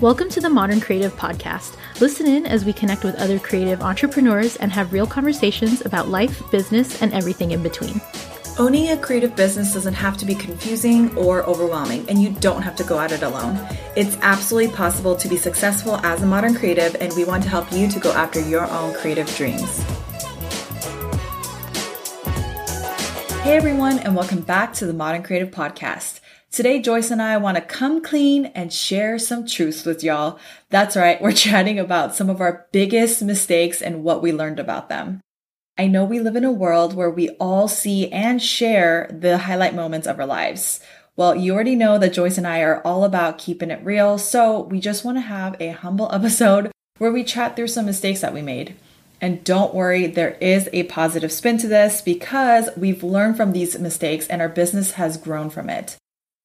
Welcome to the Modern Creative Podcast. Listen in as we connect with other creative entrepreneurs and have real conversations about life, business, and everything in between. Owning a creative business doesn't have to be confusing or overwhelming, and you don't have to go at it alone. It's absolutely possible to be successful as a modern creative, and we want to help you to go after your own creative dreams. Hey everyone, and welcome back to the Modern Creative Podcast. Today, Joyce and I want to come clean and share some truths with y'all. That's right, we're chatting about some of our biggest mistakes and what we learned about them. I know we live in a world where we all see and share the highlight moments of our lives. Well, you already know that Joyce and I are all about keeping it real, so we just want to have a humble episode where we chat through some mistakes that we made. And don't worry, there is a positive spin to this because we've learned from these mistakes and our business has grown from it.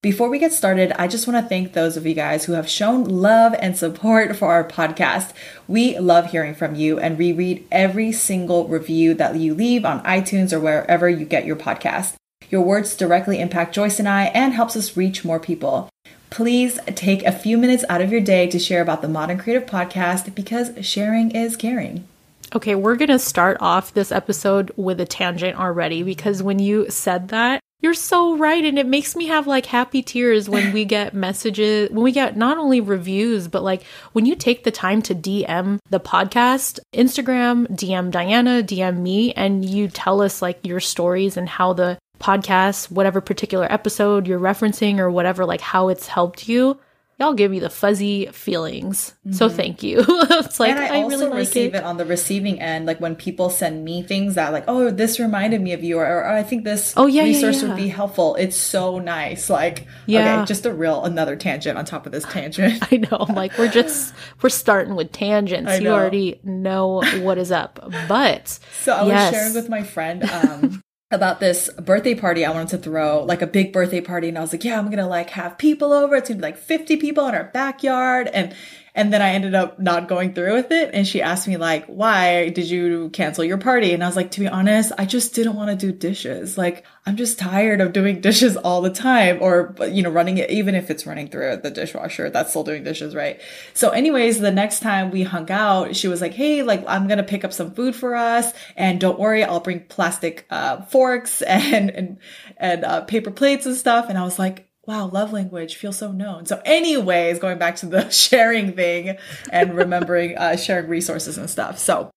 Before we get started, I just want to thank those of you guys who have shown love and support for our podcast. We love hearing from you and we read every single review that you leave on iTunes or wherever you get your podcast. Your words directly impact Joyce and I and helps us reach more people. Please take a few minutes out of your day to share about the Modern Creative Podcast because sharing is caring. Okay, we're going to start off this episode with a tangent already because when you said that, you're so right. And it makes me have like happy tears when we get messages, when we get not only reviews, but like when you take the time to DM the podcast, Instagram, DM Dianuh, DM me, and you tell us like your stories and how the podcast, whatever particular episode you're referencing or whatever, like how it's helped you y'all give me the fuzzy feelings. Mm-hmm. So thank you. it's like and I, I also really like receive it. it. on the receiving end, like when people send me things that like, oh, this reminded me of you, or, or I think this oh, yeah, resource yeah, yeah. would be helpful. It's so nice. Like, yeah, okay, just a real another tangent on top of this tangent. I know. I'm like, we're just we're starting with tangents. You already know what is up. But so I yes. was sharing with my friend. Um, about this birthday party I wanted to throw, like a big birthday party. And I was like, yeah, I'm going to like have people over. It's going to be like 50 people in our backyard. And and then I ended up not going through with it. And she asked me, like, why did you cancel your party? And I was like, to be honest, I just didn't want to do dishes. Like, I'm just tired of doing dishes all the time or, you know, running it, even if it's running through the dishwasher, that's still doing dishes, right? So, anyways, the next time we hung out, she was like, hey, like, I'm going to pick up some food for us. And don't worry, I'll bring plastic uh, forks and, and, and uh, paper plates and stuff. And I was like, wow, love language feels so known. So, anyways, going back to the sharing thing and remembering uh, sharing resources and stuff. So,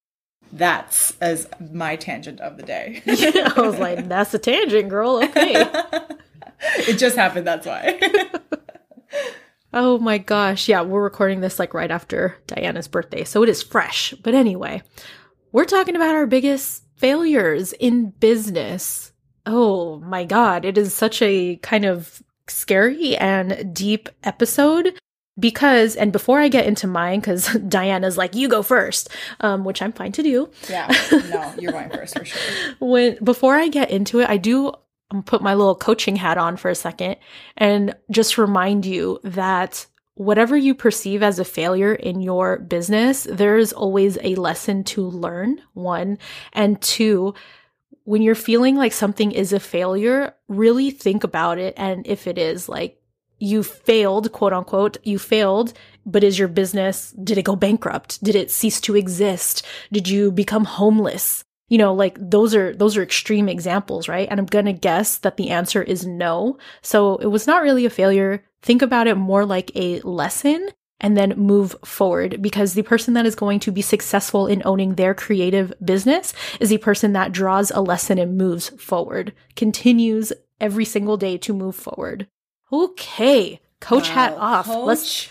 that's as my tangent of the day. I was like, that's a tangent, girl. Okay. it just happened. That's why. oh my gosh. Yeah, we're recording this like right after Dianuh's birthday. So it is fresh. But anyway, we're talking about our biggest failures in business. Oh my God. It is such a kind of scary and deep episode because and before i get into mine because dianuh's like you go first um, which i'm fine to do. Yeah. No you're going first for sure. When before i get into it i do um, put my little coaching hat on for a second and just remind you that whatever you perceive as a failure in your business there's always a lesson to learn one and two when you're feeling like something is a failure, really think about it. And if it is like you failed, quote unquote, you failed, but is your business, did it go bankrupt? Did it cease to exist? Did you become homeless? You know, like those are, those are extreme examples, right? And I'm going to guess that the answer is no. So it was not really a failure. Think about it more like a lesson and then move forward because the person that is going to be successful in owning their creative business is the person that draws a lesson and moves forward, continues every single day to move forward. Okay, coach wow, hat off. Coach let's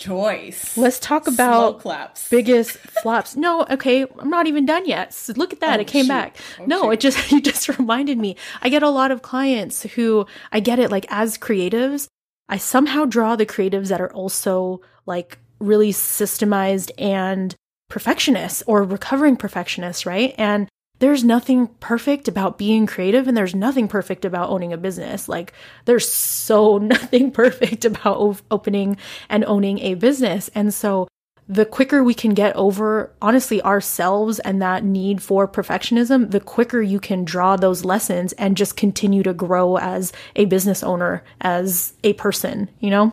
Joyce. Let's talk about biggest flops. No, okay, I'm not even done yet. So look at that, oh, it came oh, shoot. back. Oh, no, shoot. it just you just reminded me. I get a lot of clients who I get it like as creatives, I somehow draw the creatives that are also like really systemized and perfectionists or recovering perfectionists, right? And there's nothing perfect about being creative and there's nothing perfect about owning a business. Like there's so nothing perfect about o- opening and owning a business. And so the quicker we can get over honestly ourselves and that need for perfectionism, the quicker you can draw those lessons and just continue to grow as a business owner, as a person, you know?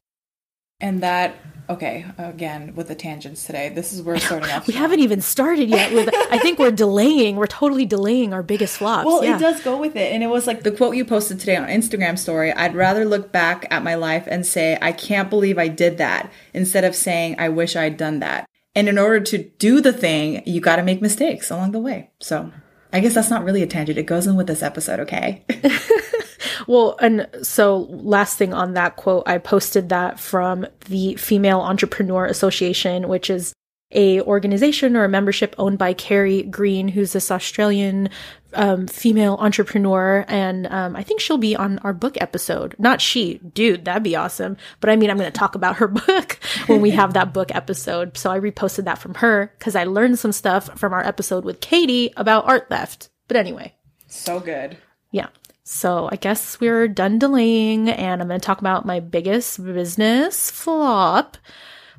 And that okay, again with the tangents today. This is where we're starting off. we haven't even started yet. With I think we're delaying. We're totally delaying our biggest flops. Well, yeah. it does go with it, and it was like the quote you posted today on Instagram story. I'd rather look back at my life and say, "I can't believe I did that," instead of saying, "I wish I'd done that." And in order to do the thing, you got to make mistakes along the way. So. I guess that's not really a tangent. It goes in with this episode, okay? Well, and so last thing on that quote, I posted that from the Female Entrepreneur Association, which is a organization or a membership owned by Carrie Green, who's this Australian um, female entrepreneur, and um, I think she'll be on our book episode. Not she, dude, that'd be awesome. But I mean, I'm going to talk about her book when we have that book episode. So I reposted that from her because I learned some stuff from our episode with Katie about art theft. But anyway, so good. Yeah. So I guess we're done delaying, and I'm going to talk about my biggest business flop,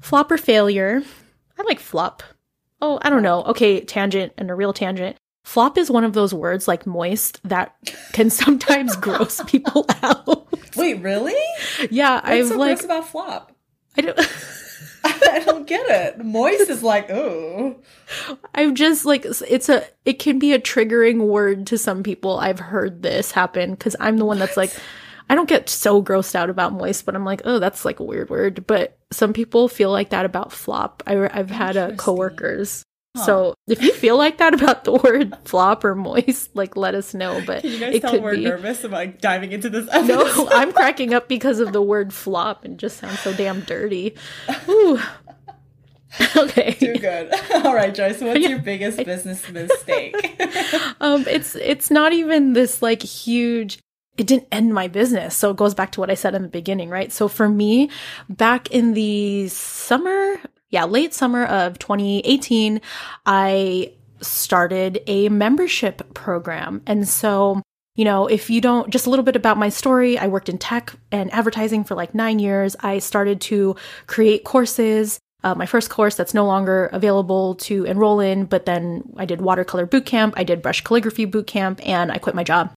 flop or failure. I like flop. Oh, I don't know. Okay, tangent and a real tangent. Flop is one of those words like moist that can sometimes gross people out. Wait, really? Yeah, What's I've so like about flop? I don't I don't get it. Moist is like, oh. I'm just like it's a it can be a triggering word to some people. I've heard this happen cuz I'm the one that's like I don't get so grossed out about moist, but I'm like, oh, that's like a weird word. But some people feel like that about flop. I, have had uh, coworkers. Huh. So if you feel like that about the word flop or moist, like let us know. But Can you guys it tell could we're be. nervous about like, diving into this episode? No, I'm cracking up because of the word flop and just sounds so damn dirty. Ooh. okay. Too good. All right, Joyce. What's your biggest business mistake? um, it's it's not even this like huge it didn't end my business. So it goes back to what I said in the beginning, right? So for me, back in the summer, yeah, late summer of 2018, I started a membership program. And so, you know, if you don't, just a little bit about my story, I worked in tech and advertising for like nine years. I started to create courses. Uh, my first course that's no longer available to enroll in, but then I did watercolor boot camp, I did brush calligraphy boot camp, and I quit my job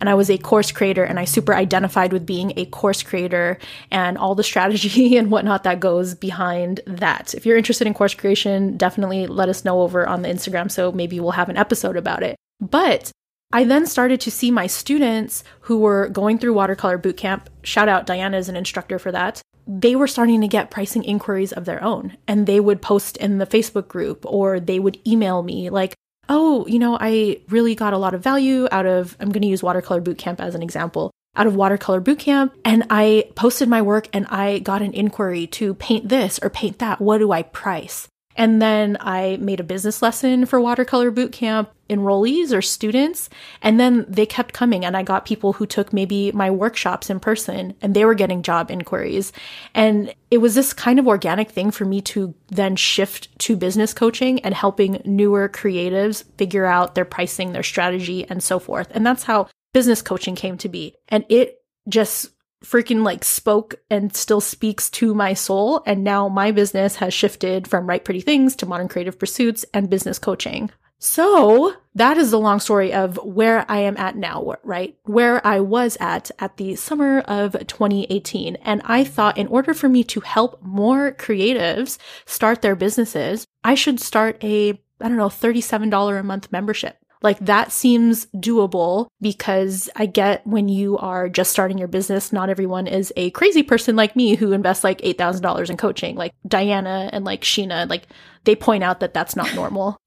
and I was a course creator and I super identified with being a course creator and all the strategy and whatnot that goes behind that. If you're interested in course creation, definitely let us know over on the Instagram so maybe we'll have an episode about it. But I then started to see my students who were going through watercolor bootcamp. Shout out Dianuh is an instructor for that. They were starting to get pricing inquiries of their own and they would post in the Facebook group or they would email me like, oh, you know, I really got a lot of value out of, I'm going to use Watercolor Bootcamp as an example, out of Watercolor Bootcamp. And I posted my work and I got an inquiry to paint this or paint that. What do I price? And then I made a business lesson for Watercolor Bootcamp enrollees or students. And then they kept coming, and I got people who took maybe my workshops in person and they were getting job inquiries. And it was this kind of organic thing for me to then shift to business coaching and helping newer creatives figure out their pricing, their strategy, and so forth. And that's how business coaching came to be. And it just freaking like spoke and still speaks to my soul. And now my business has shifted from Write Pretty Things to Modern Creative Pursuits and business coaching. So that is the long story of where I am at now, right? Where I was at at the summer of 2018. And I thought in order for me to help more creatives start their businesses, I should start a, I don't know, $37 a month membership. Like that seems doable because I get when you are just starting your business, not everyone is a crazy person like me who invests like $8,000 in coaching. Like Dianuh and like Sheena, like they point out that that's not normal.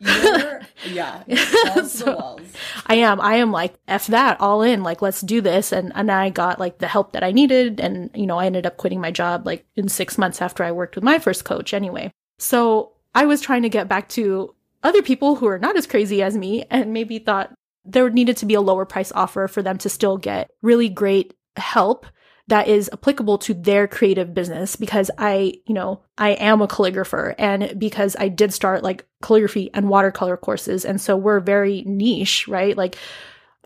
yeah. so, I am. I am like, F that, all in. Like, let's do this. And, and I got like the help that I needed. And, you know, I ended up quitting my job like in six months after I worked with my first coach anyway. So I was trying to get back to other people who are not as crazy as me and maybe thought there needed to be a lower price offer for them to still get really great help that is applicable to their creative business because I, you know, I am a calligrapher and because I did start like calligraphy and watercolor courses. And so we're very niche, right? Like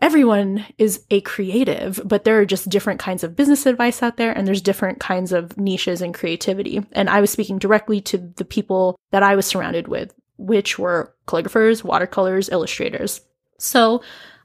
everyone is a creative, but there are just different kinds of business advice out there and there's different kinds of niches and creativity. And I was speaking directly to the people that I was surrounded with which were calligraphers, watercolors, illustrators. So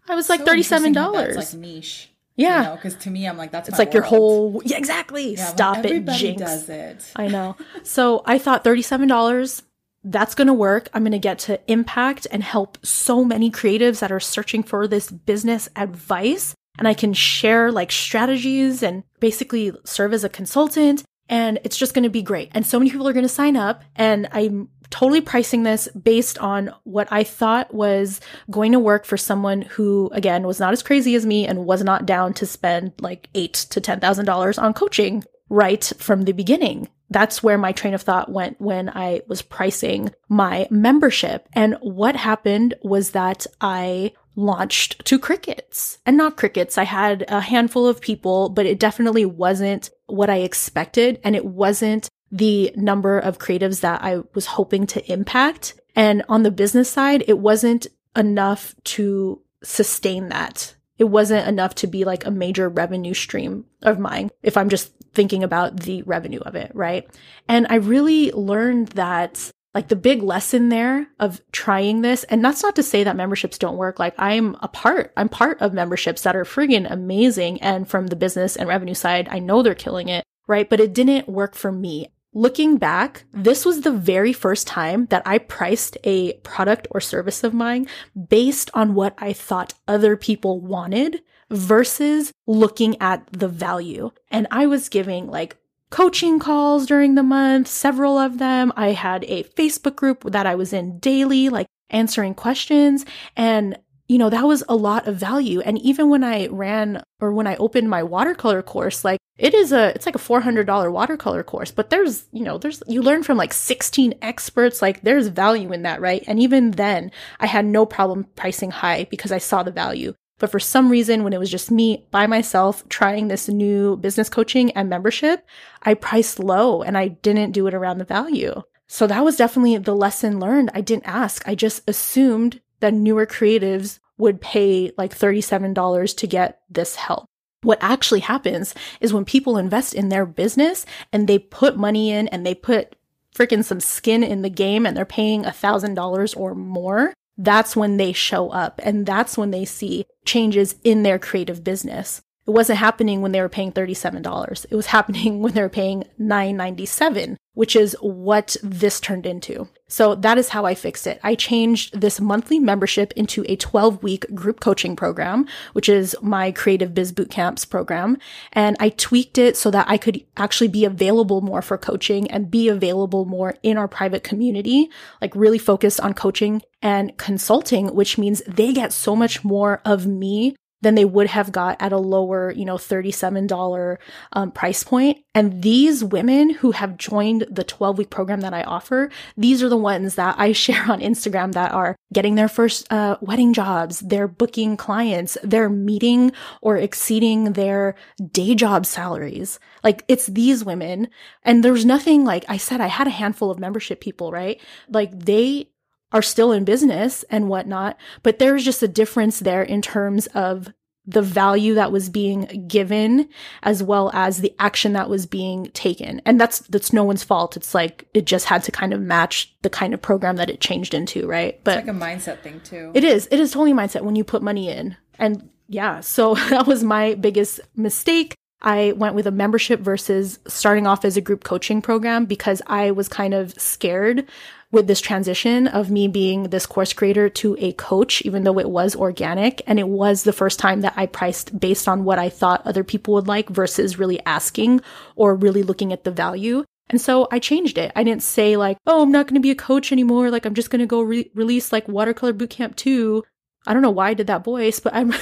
I was like So thirty-seven interesting that dollars. That's like niche. Yeah. Because to me, I'm like, that's It's like your whole yeah, exactly. Yeah, like, Stop it, jinx. does it. I know. So I thought $37, that's going to work. I'm going to get to impact and help so many creatives that are searching for this business advice. And I can share like strategies and basically serve as a consultant. And it's just going to be great. And so many people are going to sign up. And I'm totally pricing this based on what I thought was going to work for someone who, again, was not as crazy as me and was not down to spend like eight to ten thousand dollars on coaching right from the beginning. That's where my train of thought went when I was pricing my membership. And what happened was that I launched to crickets and not crickets. I had a handful of people, but it definitely wasn't what I expected. And it wasn't the number of creatives that I was hoping to impact. And on the business side, it wasn't enough to sustain that. It wasn't enough to be like a major revenue stream of mine if I'm just thinking about the revenue of it, right? And I really learned that like the big lesson there of trying this, and that's not to say that memberships don't work. Like I'm a part, I'm part of memberships that are friggin' amazing. And from the business and revenue side, I know they're killing it, right? But it didn't work for me. Looking back, this was the very first time that I priced a product or service of mine based on what I thought other people wanted versus looking at the value. And I was giving like coaching calls during the month, several of them. I had a Facebook group that I was in daily, like answering questions. And, you know, that was a lot of value. And even when I ran or when I opened my watercolor course, like it is a, it's like a $400 watercolor course, but there's, you know, there's, you learn from like 16 experts. Like there's value in that, right? And even then I had no problem pricing high because I saw the value. But for some reason, when it was just me by myself trying this new business coaching and membership, I priced low and I didn't do it around the value. So that was definitely the lesson learned. I didn't ask. I just assumed that newer creatives would pay like $37 to get this help. What actually happens is when people invest in their business and they put money in and they put freaking some skin in the game and they're paying $1,000 or more, that's when they show up and that's when they see changes in their creative business. It wasn't happening when they were paying $37. It was happening when they were paying $9.97, which is what this turned into. So that is how I fixed it. I changed this monthly membership into a 12 week group coaching program, which is my creative biz bootcamps program. And I tweaked it so that I could actually be available more for coaching and be available more in our private community, like really focused on coaching and consulting, which means they get so much more of me than they would have got at a lower, you know, $37 um, price point. And these women who have joined the 12 week program that I offer, these are the ones that I share on Instagram that are getting their first uh, wedding jobs, they're booking clients, they're meeting or exceeding their day job salaries. Like it's these women. And there's nothing like I said, I had a handful of membership people, right? Like they are still in business and whatnot, but there's just a difference there in terms of the value that was being given as well as the action that was being taken. And that's that's no one's fault. It's like it just had to kind of match the kind of program that it changed into, right? But it's like a mindset thing too. It is. It is totally mindset when you put money in. And yeah, so that was my biggest mistake. I went with a membership versus starting off as a group coaching program because I was kind of scared with this transition of me being this course creator to a coach, even though it was organic. And it was the first time that I priced based on what I thought other people would like versus really asking or really looking at the value. And so I changed it. I didn't say like, oh, I'm not going to be a coach anymore. Like I'm just going to go re- release like Watercolor Bootcamp 2. I don't know why I did that voice, but I'm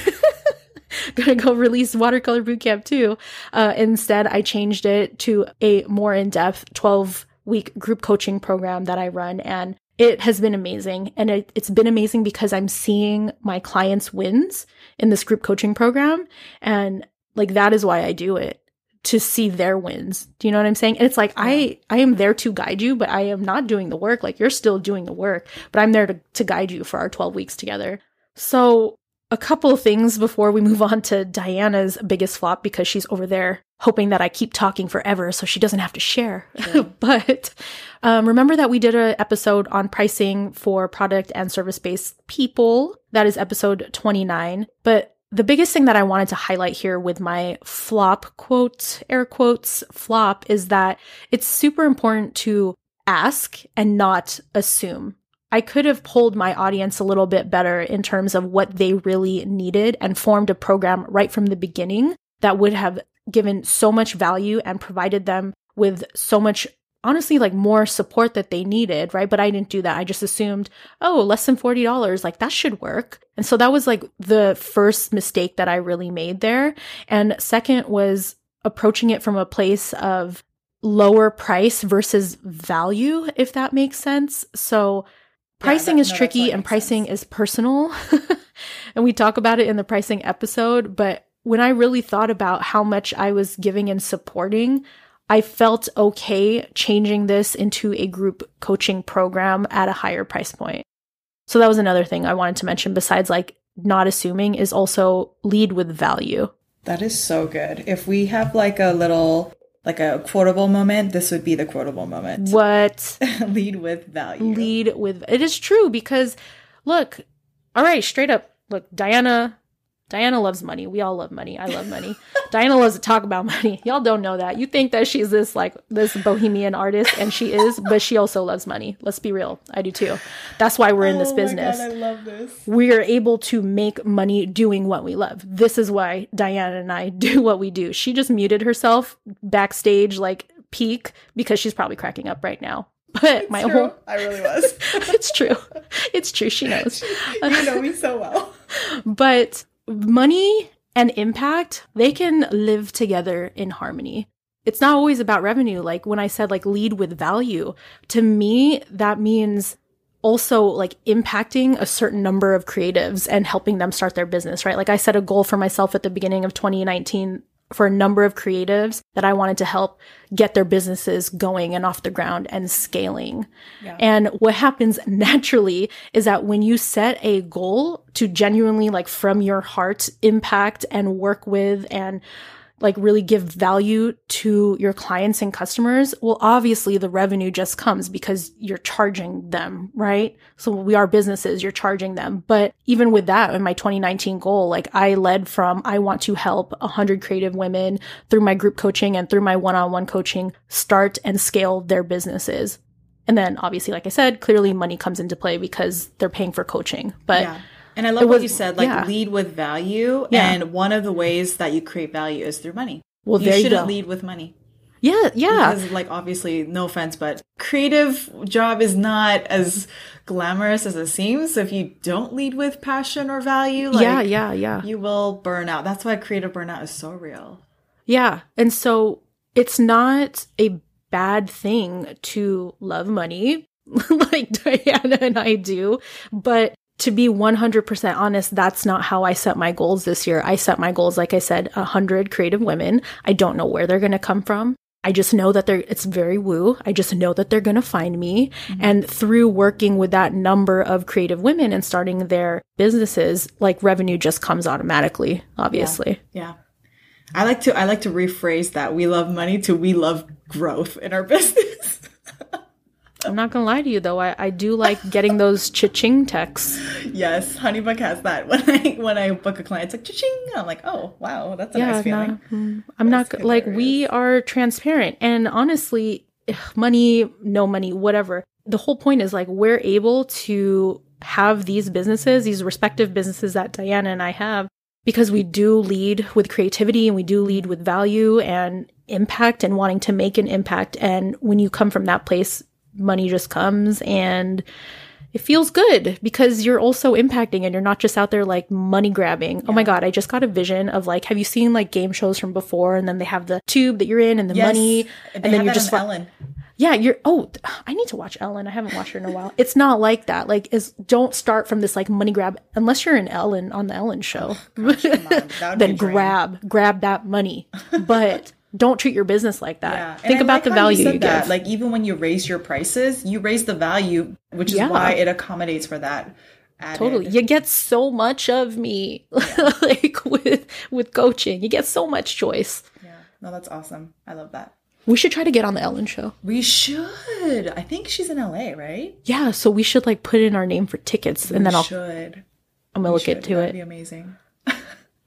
gonna go release Watercolor Bootcamp 2. Uh, instead, I changed it to a more in-depth 12 week group coaching program that I run. And it has been amazing. And it, has been amazing because I'm seeing my clients' wins in this group coaching program. And like, that is why I do it to see their wins. Do you know what I'm saying? And it's like, I, I am there to guide you, but I am not doing the work. Like you're still doing the work, but I'm there to, to guide you for our 12 weeks together. So a couple of things before we move on to Dianuh's biggest flop because she's over there hoping that I keep talking forever so she doesn't have to share. Sure. but um, remember that we did an episode on pricing for product and service based people. That is episode 29. But the biggest thing that I wanted to highlight here with my flop quote, air quotes, flop is that it's super important to ask and not assume. I could have pulled my audience a little bit better in terms of what they really needed and formed a program right from the beginning that would have given so much value and provided them with so much honestly like more support that they needed, right? But I didn't do that. I just assumed, oh, less than $40, like that should work. And so that was like the first mistake that I really made there. And second was approaching it from a place of lower price versus value, if that makes sense. So pricing yeah, that, is no, tricky and pricing sense. is personal. and we talk about it in the pricing episode. But when I really thought about how much I was giving and supporting, I felt okay changing this into a group coaching program at a higher price point. So that was another thing I wanted to mention besides like not assuming is also lead with value. That is so good. If we have like a little like a quotable moment, this would be the quotable moment. What? lead with value. Lead with it is true because look, all right, straight up, look, Dianuh Dianuh loves money. We all love money. I love money. Dianuh loves to talk about money. Y'all don't know that. You think that she's this like this bohemian artist, and she is, but she also loves money. Let's be real. I do too. That's why we're in this oh business. God, I love this. We are able to make money doing what we love. This is why Dianuh and I do what we do. She just muted herself backstage, like peak, because she's probably cracking up right now. But it's my true. whole I really was. it's true. It's true. She knows. you know me so well. But money and impact, they can live together in harmony. It's not always about revenue. Like when I said like lead with value, to me, that means also like impacting a certain number of creatives and helping them start their business, right? Like I set a goal for myself at the beginning of 2019 for a number of creatives that I wanted to help get their businesses going and off the ground and scaling. Yeah. And what happens naturally is that when you set a goal to genuinely like from your heart impact and work with and like really give value to your clients and customers, well, obviously the revenue just comes because you're charging them, right? So we are businesses, you're charging them. But even with that, in my 2019 goal, like I led from, I want to help 100 creative women through my group coaching and through my one on one coaching start and scale their businesses. And then obviously, like I said, clearly money comes into play because they're paying for coaching. But yeah and I love was, what you said, like yeah. lead with value. Yeah. And one of the ways that you create value is through money. Well, you shouldn't you lead with money. Yeah, yeah. Because, like, obviously, no offense, but creative job is not as glamorous as it seems. So if you don't lead with passion or value, like, yeah, yeah, yeah, you will burn out. That's why creative burnout is so real. Yeah, and so it's not a bad thing to love money, like Dianuh and I do, but to be 100% honest, that's not how I set my goals this year. I set my goals, like I said, 100 creative women. I don't know where they're going to come from. I just know that they're, it's very woo. I just know that they're going to find me. Mm-hmm. And through working with that number of creative women and starting their businesses, like revenue just comes automatically, obviously. Yeah. yeah. I like to, I like to rephrase that. We love money to we love growth in our business. I'm not gonna lie to you though. I, I do like getting those cha-ching texts. Yes, Honeybook has that. When I when I book a client, it's like cha-ching. I'm like, oh wow, that's a yeah, nice feeling. Not, mm, I'm that's not hilarious. like we are transparent, and honestly, money, no money, whatever. The whole point is like we're able to have these businesses, these respective businesses that Dianuh and I have, because we do lead with creativity and we do lead with value and impact and wanting to make an impact. And when you come from that place, money just comes and it feels good because you're also impacting and you're not just out there like money grabbing. Yeah. Oh my god, I just got a vision of like have you seen like game shows from before and then they have the tube that you're in and the yes, money and then you're just Ellen. Yeah, you're oh, I need to watch Ellen. I haven't watched her in a while. It's not like that. Like is don't start from this like money grab unless you're in Ellen on the Ellen show. Oh, gosh, then grab grab that money. But don't treat your business like that. Yeah. Think about like the value you, you that. give. Like even when you raise your prices, you raise the value, which is yeah. why it accommodates for that. Added. Totally. You get so much of me yeah. like with with coaching. You get so much Joyce. Yeah. No, that's awesome. I love that. We should try to get on the Ellen show. We should. I think she's in LA, right? Yeah, so we should like put in our name for tickets we and then I'll should. I'm gonna we look should. into That'd it. Be amazing.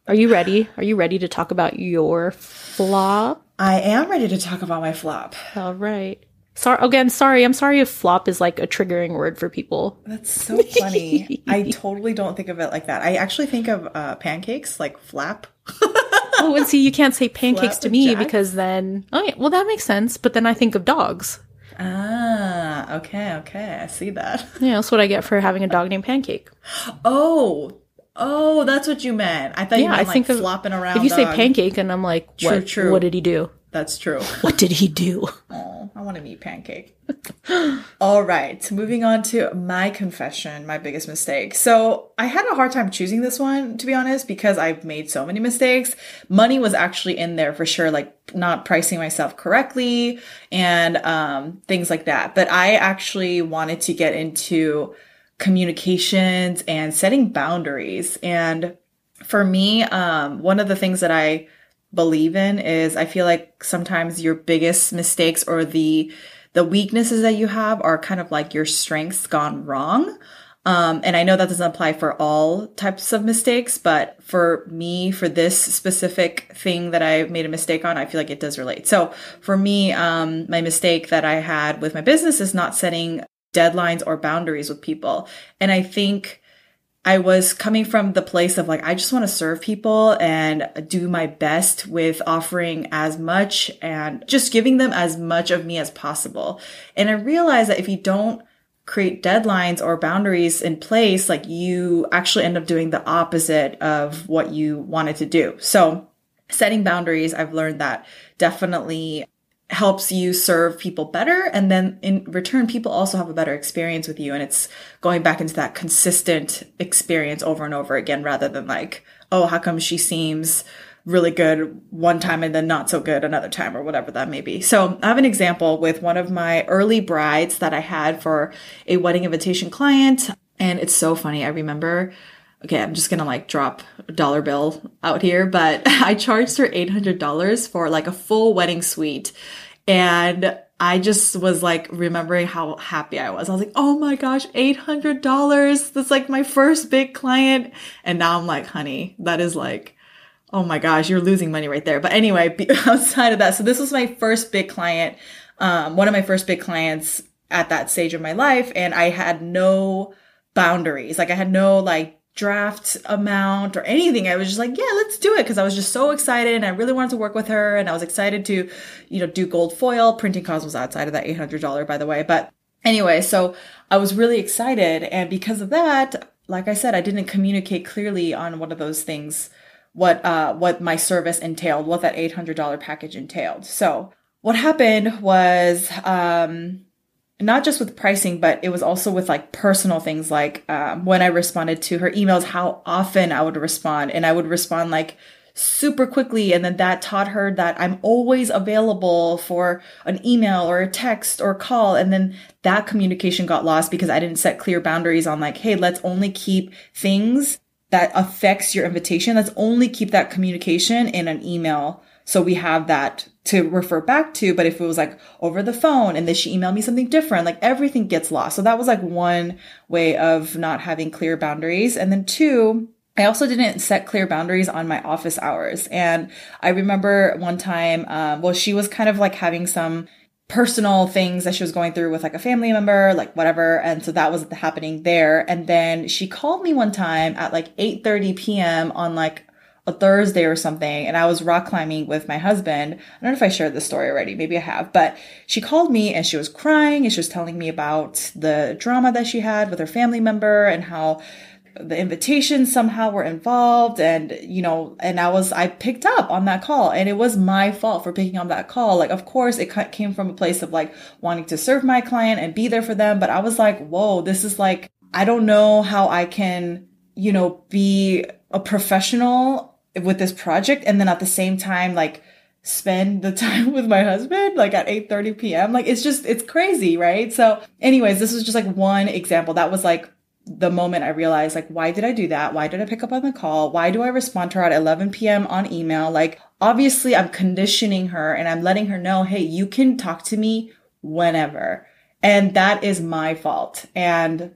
Are you ready? Are you ready to talk about your flop? I am ready to talk about my flop. All right. Sorry again, sorry. I'm sorry if flop is like a triggering word for people. That's so funny. I totally don't think of it like that. I actually think of uh, pancakes like flap. oh, and see, you can't say pancakes Flap to me Jack? because then, oh yeah, well that makes sense. But then I think of dogs. Ah, okay, okay. I see that. Yeah, that's what I get for having a dog named Pancake. Oh, oh, that's what you meant. I thought you Yeah, meant I like think of flopping around. If you say. Pancake, and I'm like, True, what? true. What did he do? that's true. What did he do? Oh, I want to meet Pancake. All right, moving on to my confession, my biggest mistake. So I had a hard time choosing this one, to be honest, because I've made so many mistakes. Money was actually in there for sure, like not pricing myself correctly and um, things like that. But I actually wanted to get into communications and setting boundaries. And for me, um, one of the things that I believe in is I feel like sometimes your biggest mistakes or the the weaknesses that you have are kind of like your strengths gone wrong. Um, and I know that doesn't apply for all types of mistakes, but for me, for this specific thing that I made a mistake on, I feel like it does relate. So for me, um, my mistake that I had with my business is not setting deadlines or boundaries with people. And I think I was coming from the place of like, I just want to serve people and do my best with offering as much and just giving them as much of me as possible. And I realized that if you don't create deadlines or boundaries in place, like you actually end up doing the opposite of what you wanted to do. So setting boundaries, I've learned that definitely helps you serve people better. And then in return, people also have a better experience with you. And it's going back into that consistent experience over and over again, rather than like, oh, how come she seems really good one time and then not so good another time or whatever that may be. So I have an example with one of my early brides that I had for a wedding invitation client. And it's so funny. I remember okay, I'm just gonna like drop a dollar bill out here, but I charged her $800 for like a full wedding suite. And I just was like remembering how happy I was. I was like, oh my gosh, $800. That's like my first big client. And now I'm like, honey, that is like, oh my gosh, you're losing money right there. But anyway, outside of that, so this was my first big client, um, one of my first big clients at that stage of my life. And I had no boundaries. Like I had no like draft amount or anything. I was just like, yeah, let's do it. Cause I was just so excited and I really wanted to work with her. And I was excited to, you know, do gold foil. Printing cost was outside of that $800, by the way. But anyway, so I was really excited. And because of that, like I said, I didn't communicate clearly on one of those things, what, uh, what my service entailed, what that $800 package entailed. So what happened was, um, not just with pricing, but it was also with like personal things like um, when I responded to her emails, how often I would respond. And I would respond like super quickly. And then that taught her that I'm always available for an email or a text or call. And then that communication got lost because I didn't set clear boundaries on like, hey, let's only keep things that affects your invitation. Let's only keep that communication in an email. So we have that to refer back to. But if it was like over the phone and then she emailed me something different, like everything gets lost. So that was like one way of not having clear boundaries. And then two, I also didn't set clear boundaries on my office hours. And I remember one time, um, well, she was kind of like having some personal things that she was going through with like a family member, like whatever. And so that was happening there. And then she called me one time at like 8 30 p.m. on like a Thursday or something, and I was rock climbing with my husband. I don't know if I shared this story already. Maybe I have, but she called me and she was crying and she was telling me about the drama that she had with her family member and how the invitations somehow were involved and you know and i was i picked up on that call and it was my fault for picking up that call like of course it came from a place of like wanting to serve my client and be there for them but i was like whoa this is like i don't know how i can you know be a professional with this project and then at the same time like spend the time with my husband like at 8 30 p.m like it's just it's crazy right so anyways this was just like one example that was like the moment I realized, like, why did I do that? Why did I pick up on the call? Why do I respond to her at 11 p.m. on email? Like, obviously, I'm conditioning her and I'm letting her know, hey, you can talk to me whenever. And that is my fault. And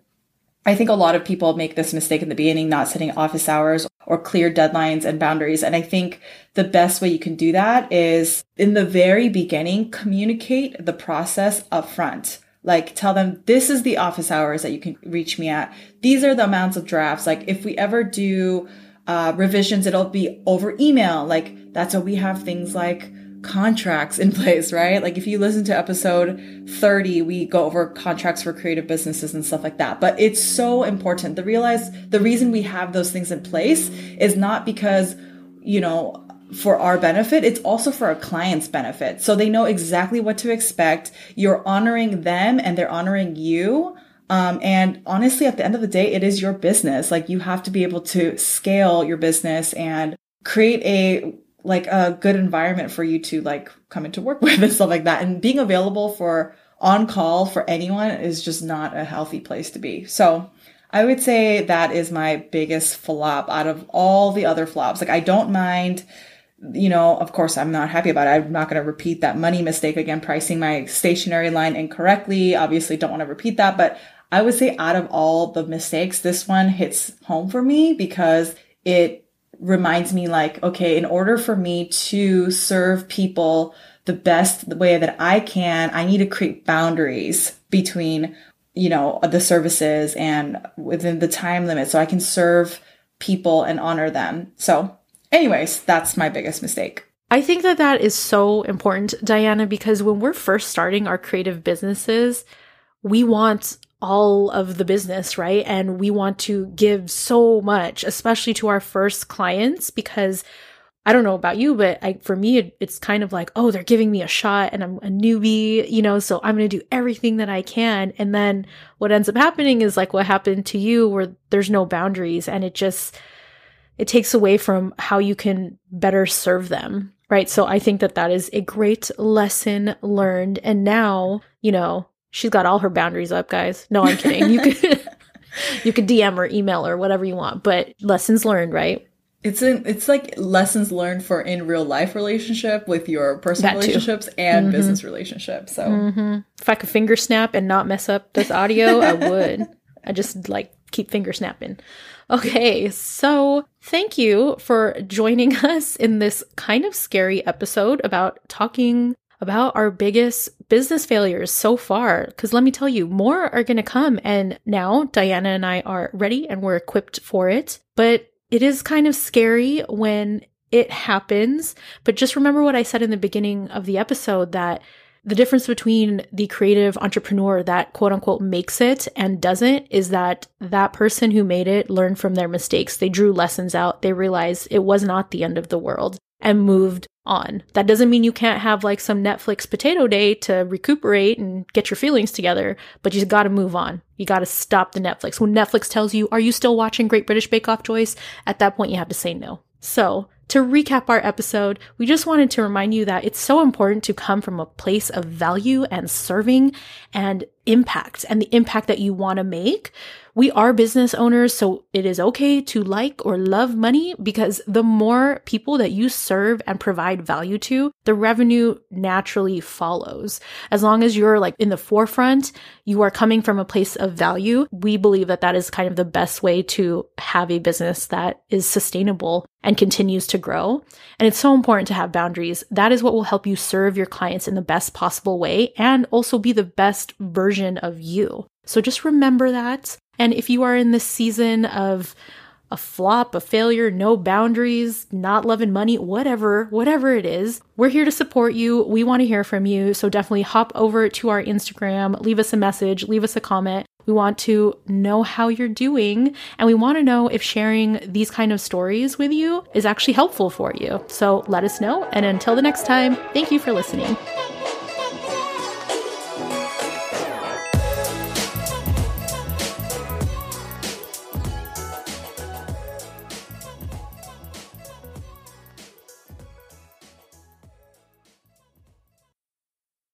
I think a lot of people make this mistake in the beginning, not setting office hours or clear deadlines and boundaries. And I think the best way you can do that is in the very beginning, communicate the process upfront. Like tell them this is the office hours that you can reach me at. These are the amounts of drafts. Like if we ever do uh, revisions, it'll be over email. Like that's why we have things like contracts in place, right? Like if you listen to episode 30, we go over contracts for creative businesses and stuff like that. But it's so important to realize the reason we have those things in place is not because, you know, for our benefit, it's also for our clients' benefit. So they know exactly what to expect. You're honoring them and they're honoring you. Um, and honestly, at the end of the day, it is your business. Like you have to be able to scale your business and create a like a good environment for you to like come into work with and stuff like that. And being available for on call for anyone is just not a healthy place to be. So I would say that is my biggest flop out of all the other flops. Like I don't mind, you know, of course I'm not happy about it. I'm not going to repeat that money mistake again, pricing my stationary line incorrectly. Obviously don't want to repeat that, but I would say out of all the mistakes, this one hits home for me because it reminds me like, okay, in order for me to serve people the best way that I can, I need to create boundaries between, you know, the services and within the time limit so I can serve people and honor them. So, anyways, that's my biggest mistake. I think that that is so important, Dianuh, because when we're first starting our creative businesses, we want all of the business, right? And we want to give so much, especially to our first clients, because I don't know about you, but I, for me, it, it's kind of like, oh, they're giving me a shot and I'm a newbie, you know, so I'm going to do everything that I can. And then what ends up happening is like what happened to you, where there's no boundaries and it just, it takes away from how you can better serve them. Right. So I think that that is a great lesson learned. And now, you know, She's got all her boundaries up, guys. No, I'm kidding. You could you could DM or email or whatever you want, but lessons learned, right? It's in, it's like lessons learned for in real life relationship with your personal that relationships too. and mm-hmm. business relationships. So mm-hmm. if I could finger snap and not mess up this audio, I would. I just like keep finger snapping. Okay, so thank you for joining us in this kind of scary episode about talking about our biggest business failures so far. Because let me tell you, more are going to come. And now Dianuh and I are ready and we're equipped for it. But it is kind of scary when it happens. But just remember what I said in the beginning of the episode that the difference between the creative entrepreneur that quote unquote makes it and doesn't is that that person who made it learned from their mistakes. They drew lessons out. They realized it was not the end of the world and moved on. That doesn't mean you can't have like some Netflix potato day to recuperate and get your feelings together, but you got to move on. You got to stop the Netflix. When Netflix tells you, Are you still watching Great British Bake Off, Joyce? At that point, you have to say no. So, to recap our episode, we just wanted to remind you that it's so important to come from a place of value and serving and impact and the impact that you want to make we are business owners, so it is okay to like or love money because the more people that you serve and provide value to, the revenue naturally follows. As long as you're like in the forefront, you are coming from a place of value. We believe that that is kind of the best way to have a business that is sustainable and continues to grow. And it's so important to have boundaries. That is what will help you serve your clients in the best possible way and also be the best version of you. So just remember that. And if you are in this season of a flop, a failure, no boundaries, not loving money, whatever, whatever it is, we're here to support you. We want to hear from you. So definitely hop over to our Instagram, leave us a message, leave us a comment. We want to know how you're doing and we want to know if sharing these kind of stories with you is actually helpful for you. So let us know. And until the next time, thank you for listening.